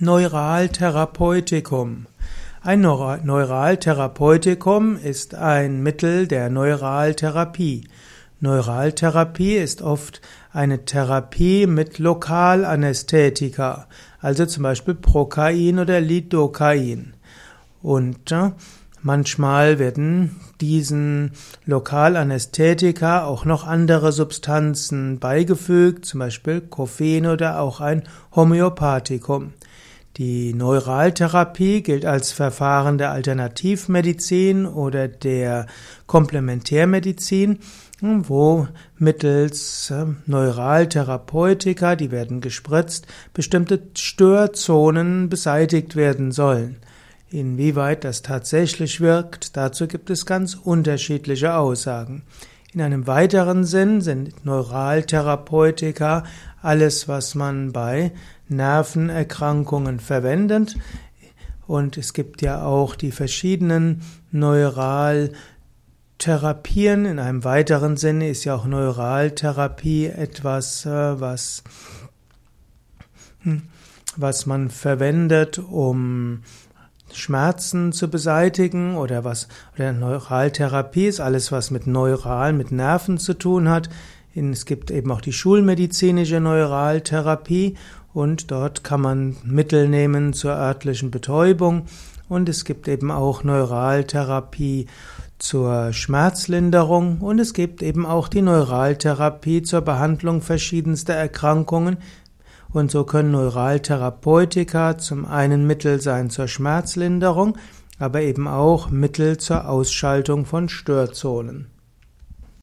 Neuraltherapeutikum. Ein Neuraltherapeutikum ist ein Mittel der Neuraltherapie. Neuraltherapie ist oft eine Therapie mit Lokalanästhetika, also zum Beispiel Prokain oder Lidocain. Und äh, manchmal werden diesen Lokalanästhetika auch noch andere Substanzen beigefügt, zum Beispiel Koffein oder auch ein Homöopathikum. Die Neuraltherapie gilt als Verfahren der Alternativmedizin oder der Komplementärmedizin, wo mittels äh, Neuraltherapeutika, die werden gespritzt, bestimmte Störzonen beseitigt werden sollen. Inwieweit das tatsächlich wirkt, dazu gibt es ganz unterschiedliche Aussagen. In einem weiteren Sinn sind Neuraltherapeutika alles, was man bei Nervenerkrankungen verwendet. Und es gibt ja auch die verschiedenen Neuraltherapien. In einem weiteren Sinne ist ja auch Neuraltherapie etwas, äh, was, hm, was man verwendet, um Schmerzen zu beseitigen oder was oder Neuraltherapie ist alles was mit Neuralen, mit Nerven zu tun hat. Es gibt eben auch die schulmedizinische Neuraltherapie und dort kann man Mittel nehmen zur örtlichen Betäubung und es gibt eben auch Neuraltherapie zur Schmerzlinderung und es gibt eben auch die Neuraltherapie zur Behandlung verschiedenster Erkrankungen und so können Neuraltherapeutika zum einen Mittel sein zur Schmerzlinderung, aber eben auch Mittel zur Ausschaltung von Störzonen.